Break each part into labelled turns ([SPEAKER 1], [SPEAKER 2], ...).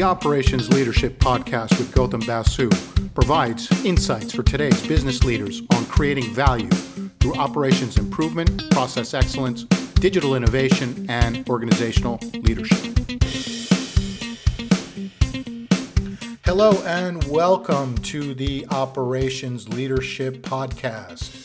[SPEAKER 1] The Operations Leadership Podcast with Gautam Basu provides insights for today's business leaders on creating value through operations improvement, process excellence, digital innovation, and organizational leadership. Hello, and welcome to the Operations Leadership Podcast.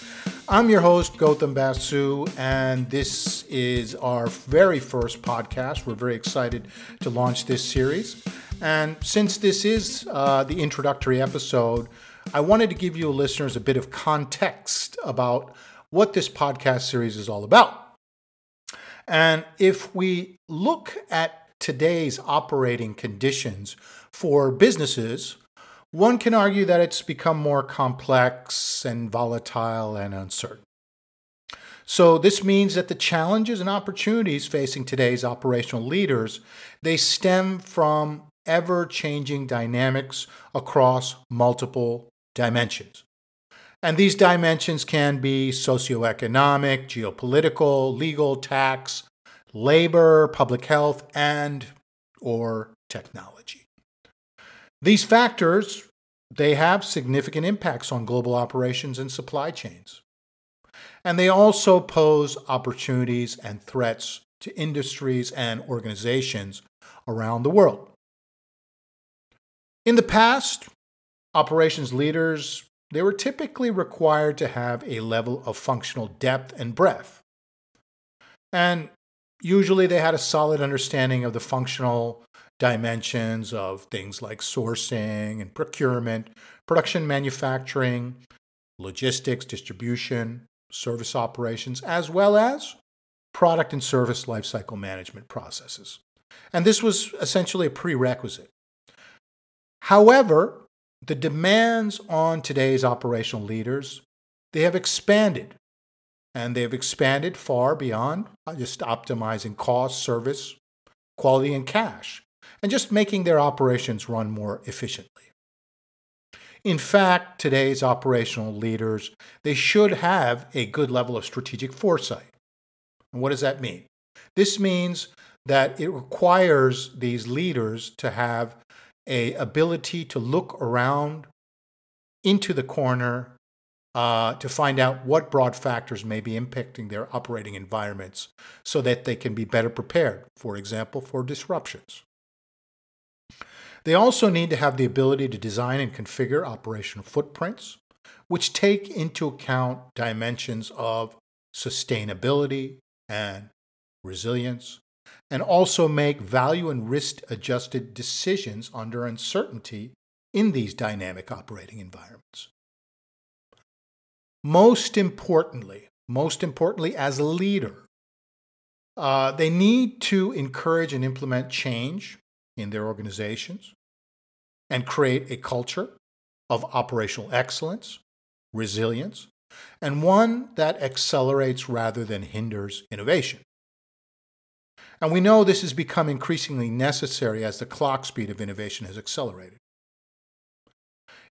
[SPEAKER 1] I'm your host, Gautam Basu, and this is our very first podcast. We're very excited to launch this series. And since this is uh, the introductory episode, I wanted to give you listeners a bit of context about what this podcast series is all about. And if we look at today's operating conditions for businesses, one can argue that it's become more complex and volatile and uncertain. So this means that the challenges and opportunities facing today's operational leaders, they stem from ever-changing dynamics across multiple dimensions. And these dimensions can be socioeconomic, geopolitical, legal, tax, labor, public health, and or technology. These factors, they have significant impacts on global operations and supply chains. And they also pose opportunities and threats to industries and organizations around the world. In the past, operations leaders, they were typically required to have a level of functional depth and breadth. And usually they had a solid understanding of the functional dimensions of things like sourcing and procurement, production manufacturing, logistics, distribution, service operations, as well as product and service lifecycle management processes. And this was essentially a prerequisite. However, the demands on today's operational leaders, they have expanded. And they have expanded far beyond just optimizing cost, service, quality, and cash and just making their operations run more efficiently. In fact, today's operational leaders, they should have a good level of strategic foresight. And what does that mean? This means that it requires these leaders to have a ability to look around into the corner uh, to find out what broad factors may be impacting their operating environments so that they can be better prepared, for example, for disruptions. They also need to have the ability to design and configure operational footprints, which take into account dimensions of sustainability and resilience, and also make value and risk adjusted decisions under uncertainty in these dynamic operating environments. Most importantly, most importantly, as a leader, uh, they need to encourage and implement change in their organizations and create a culture of operational excellence, resilience, and one that accelerates rather than hinders innovation. And we know this has become increasingly necessary as the clock speed of innovation has accelerated.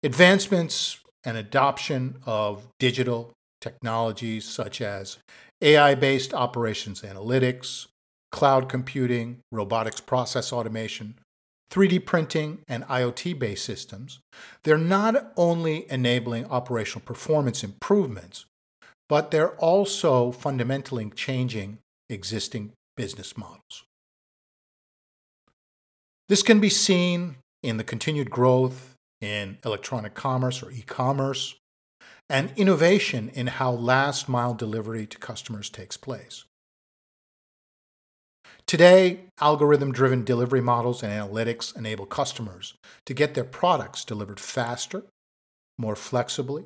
[SPEAKER 1] Advancements and adoption of digital technologies such as AI based operations analytics, cloud computing, robotics process automation, 3D printing, and IoT based systems, they're not only enabling operational performance improvements, but they're also fundamentally changing existing business models. This can be seen in the continued growth in electronic commerce or e commerce and innovation in how last mile delivery to customers takes place. Today, algorithm driven delivery models and analytics enable customers to get their products delivered faster, more flexibly,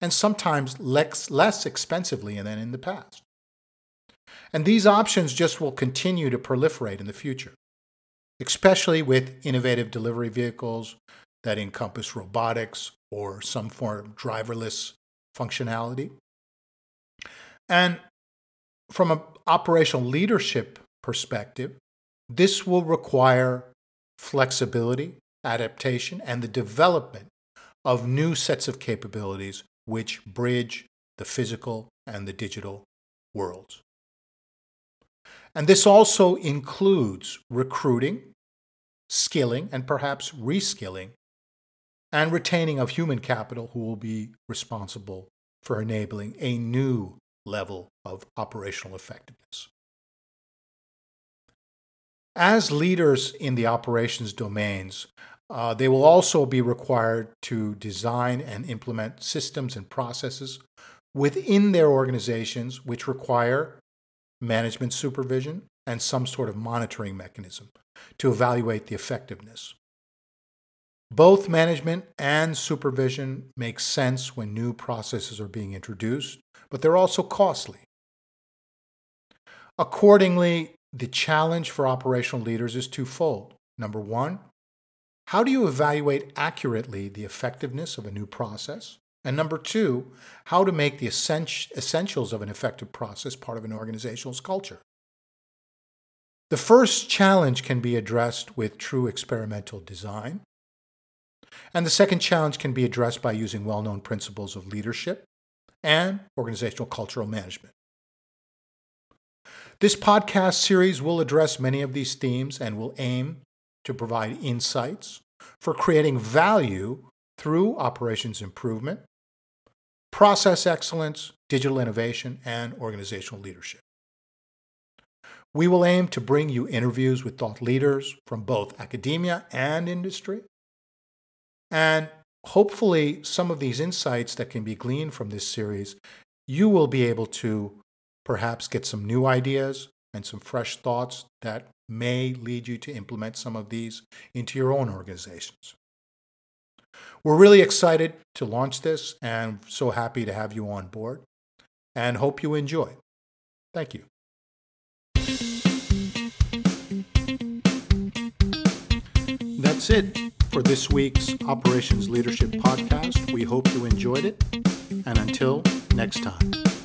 [SPEAKER 1] and sometimes less, less expensively than in the past. And these options just will continue to proliferate in the future, especially with innovative delivery vehicles that encompass robotics or some form of driverless functionality. And from an operational leadership perspective, this will require flexibility, adaptation, and the development of new sets of capabilities which bridge the physical and the digital worlds. And this also includes recruiting, skilling and perhaps reskilling, and retaining of human capital who will be responsible for enabling a new level of operational effectiveness. As leaders in the operations domains, uh, they will also be required to design and implement systems and processes within their organizations which require management supervision and some sort of monitoring mechanism to evaluate the effectiveness. Both management and supervision make sense when new processes are being introduced, but they're also costly. Accordingly, the challenge for operational leaders is twofold. Number one, how do you evaluate accurately the effectiveness of a new process? And number two, how to make the essentials of an effective process part of an organization's culture. The first challenge can be addressed with true experimental design. And the second challenge can be addressed by using well known principles of leadership and organizational cultural management. This podcast series will address many of these themes and will aim to provide insights for creating value through operations improvement, process excellence, digital innovation, and organizational leadership. We will aim to bring you interviews with thought leaders from both academia and industry. And hopefully, some of these insights that can be gleaned from this series, you will be able to perhaps get some new ideas and some fresh thoughts that may lead you to implement some of these into your own organizations. We're really excited to launch this and so happy to have you on board and hope you enjoy. Thank you. That's it for this week's Operations Leadership Podcast. We hope you enjoyed it. And until next time.